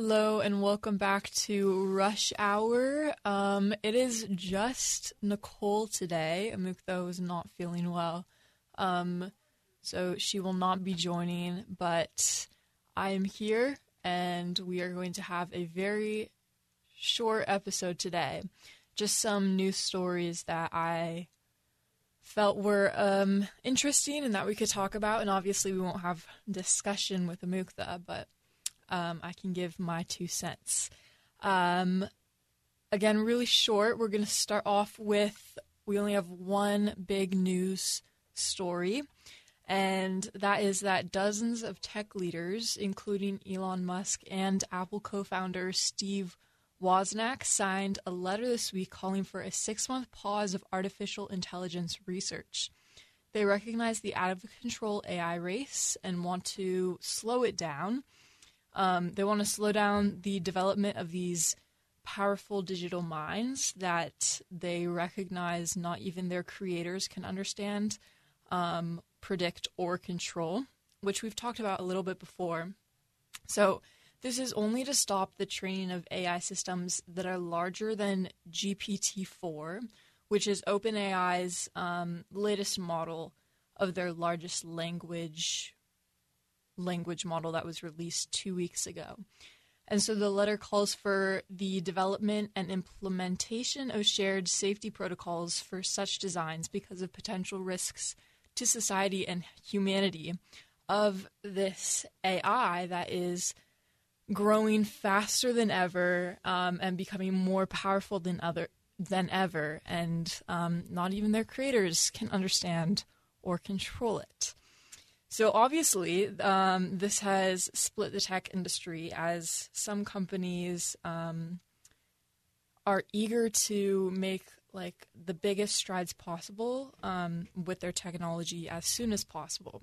Hello and welcome back to Rush Hour. Um, it is just Nicole today. Amukto is not feeling well, um, so she will not be joining. But I am here, and we are going to have a very short episode today. Just some news stories that I felt were um, interesting and that we could talk about. And obviously, we won't have discussion with Amukta, but um, I can give my two cents. Um, again, really short. We're going to start off with we only have one big news story, and that is that dozens of tech leaders, including Elon Musk and Apple co founder Steve Wozniak, signed a letter this week calling for a six month pause of artificial intelligence research. They recognize the out of control AI race and want to slow it down um, they want to slow down the development of these powerful digital minds that they recognize not even their creators can understand, um, predict, or control, which we've talked about a little bit before. So, this is only to stop the training of AI systems that are larger than GPT 4, which is OpenAI's um, latest model of their largest language language model that was released two weeks ago. And so the letter calls for the development and implementation of shared safety protocols for such designs because of potential risks to society and humanity of this AI that is growing faster than ever um, and becoming more powerful than other than ever, and um, not even their creators can understand or control it. So obviously, um, this has split the tech industry as some companies um, are eager to make like the biggest strides possible um, with their technology as soon as possible.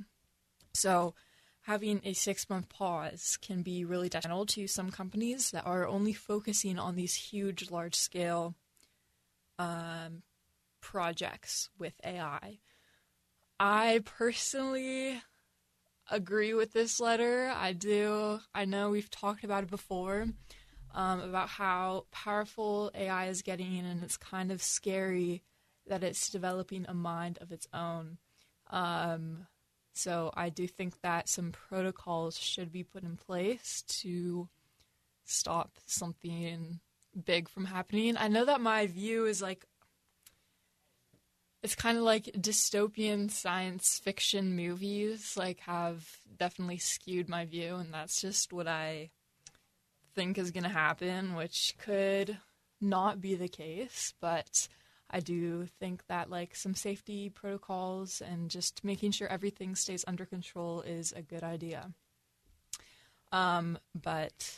So having a six month pause can be really detrimental to some companies that are only focusing on these huge, large scale um, projects with AI. I personally agree with this letter. I do. I know we've talked about it before um, about how powerful AI is getting, and it's kind of scary that it's developing a mind of its own. Um, so I do think that some protocols should be put in place to stop something big from happening. I know that my view is like it's kind of like dystopian science fiction movies like have definitely skewed my view and that's just what i think is going to happen which could not be the case but i do think that like some safety protocols and just making sure everything stays under control is a good idea. Um, but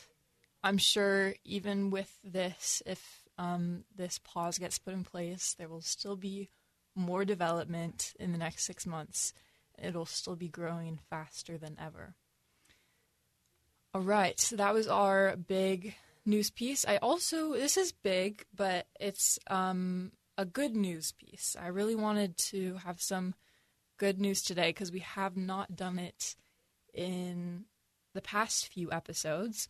i'm sure even with this if um, this pause gets put in place there will still be more development in the next six months. It'll still be growing faster than ever. All right, so that was our big news piece. I also, this is big, but it's um, a good news piece. I really wanted to have some good news today because we have not done it in the past few episodes.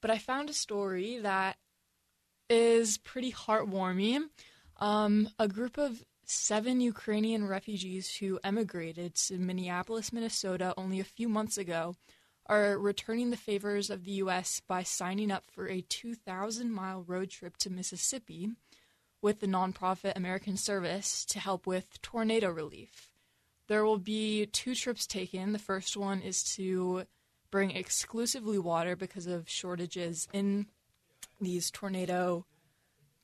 But I found a story that is pretty heartwarming. Um, a group of seven Ukrainian refugees who emigrated to Minneapolis, Minnesota only a few months ago are returning the favors of the U.S. by signing up for a 2,000 mile road trip to Mississippi with the nonprofit American Service to help with tornado relief. There will be two trips taken. The first one is to bring exclusively water because of shortages in these tornado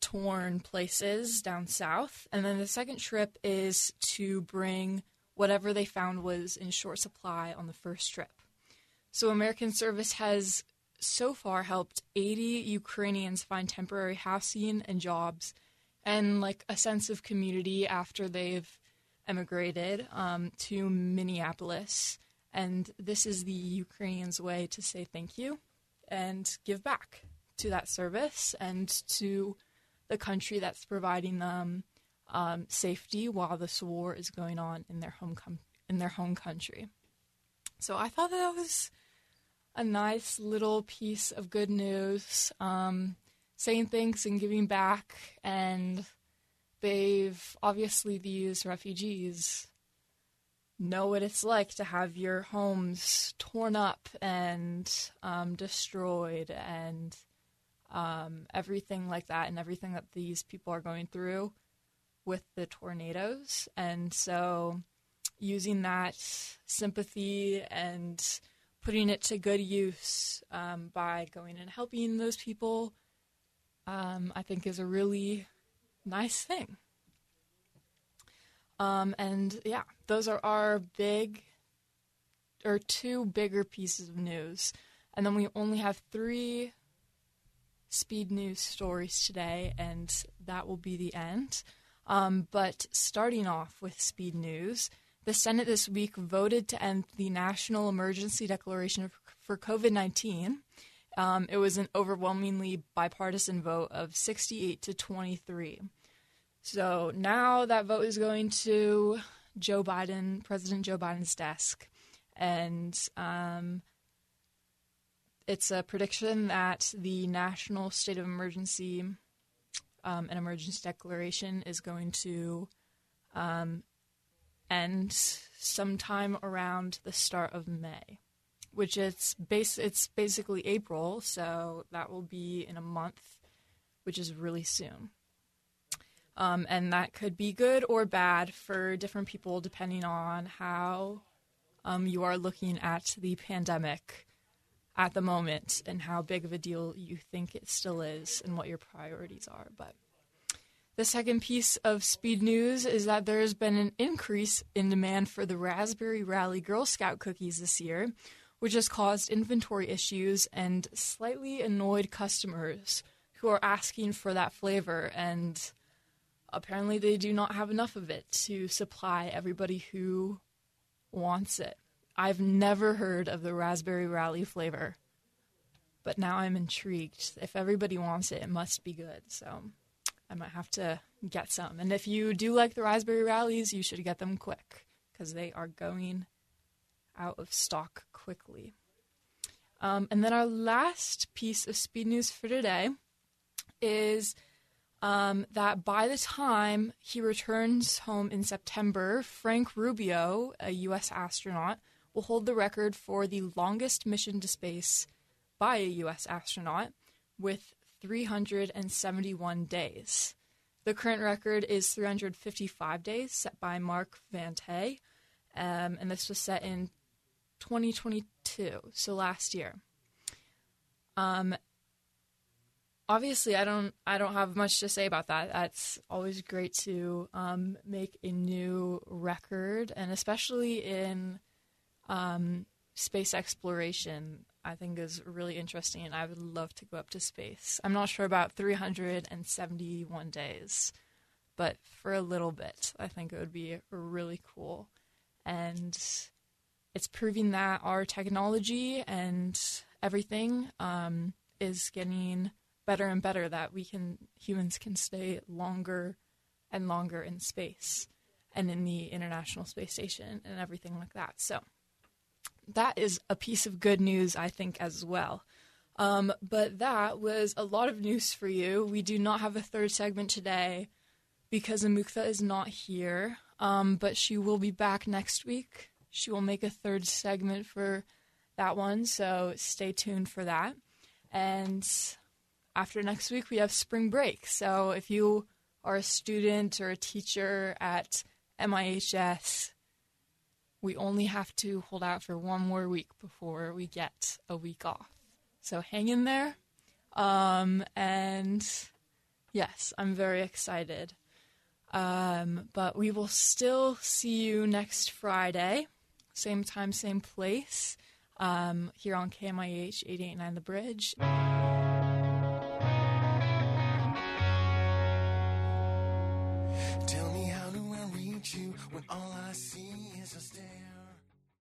torn places down south. And then the second trip is to bring whatever they found was in short supply on the first trip. So American Service has so far helped 80 Ukrainians find temporary housing and jobs and like a sense of community after they've emigrated um, to Minneapolis. And this is the Ukrainians' way to say thank you and give back to that service and to the country that's providing them um, safety while this war is going on in their home com- in their home country. So I thought that was a nice little piece of good news, um, saying thanks and giving back. And they've obviously, these refugees know what it's like to have your homes torn up and um, destroyed and um, everything like that, and everything that these people are going through with the tornadoes. And so, using that sympathy and putting it to good use um, by going and helping those people, um, I think is a really nice thing. Um, and yeah, those are our big, or two bigger pieces of news. And then we only have three speed news stories today, and that will be the end. Um, but starting off with speed news, the Senate this week voted to end the national emergency declaration for COVID 19. Um, it was an overwhelmingly bipartisan vote of 68 to 23. So now that vote is going to Joe Biden, President Joe Biden's desk. And um, it's a prediction that the national state of emergency um, an emergency declaration is going to um, end sometime around the start of May, which it's base it's basically April, so that will be in a month, which is really soon. Um, and that could be good or bad for different people depending on how um, you are looking at the pandemic at the moment and how big of a deal you think it still is and what your priorities are. But the second piece of speed news is that there has been an increase in demand for the Raspberry Rally Girl Scout cookies this year, which has caused inventory issues and slightly annoyed customers who are asking for that flavor and apparently they do not have enough of it to supply everybody who wants it. I've never heard of the raspberry rally flavor, but now I'm intrigued. If everybody wants it, it must be good. So I might have to get some. And if you do like the raspberry rallies, you should get them quick because they are going out of stock quickly. Um, and then our last piece of speed news for today is um, that by the time he returns home in September, Frank Rubio, a U.S. astronaut, will hold the record for the longest mission to space by a U.S. astronaut with 371 days. The current record is 355 days, set by Mark Vande, um, and this was set in 2022, so last year. Um, obviously I don't I don't have much to say about that. That's always great to um, make a new record, and especially in um, space exploration, I think is really interesting. And I would love to go up to space. I'm not sure about 371 days, but for a little bit, I think it would be really cool. And it's proving that our technology and everything um, is getting better and better that we can humans can stay longer and longer in space and in the International Space Station and everything like that. So that is a piece of good news, I think, as well. Um, but that was a lot of news for you. We do not have a third segment today because Amuktha is not here, um, but she will be back next week. She will make a third segment for that one, so stay tuned for that. And after next week, we have spring break. So if you are a student or a teacher at MIHS, we only have to hold out for one more week before we get a week off. So hang in there. Um, and yes, I'm very excited. Um, but we will still see you next Friday, same time, same place, um, here on KMIH 889 The Bridge. my seasons still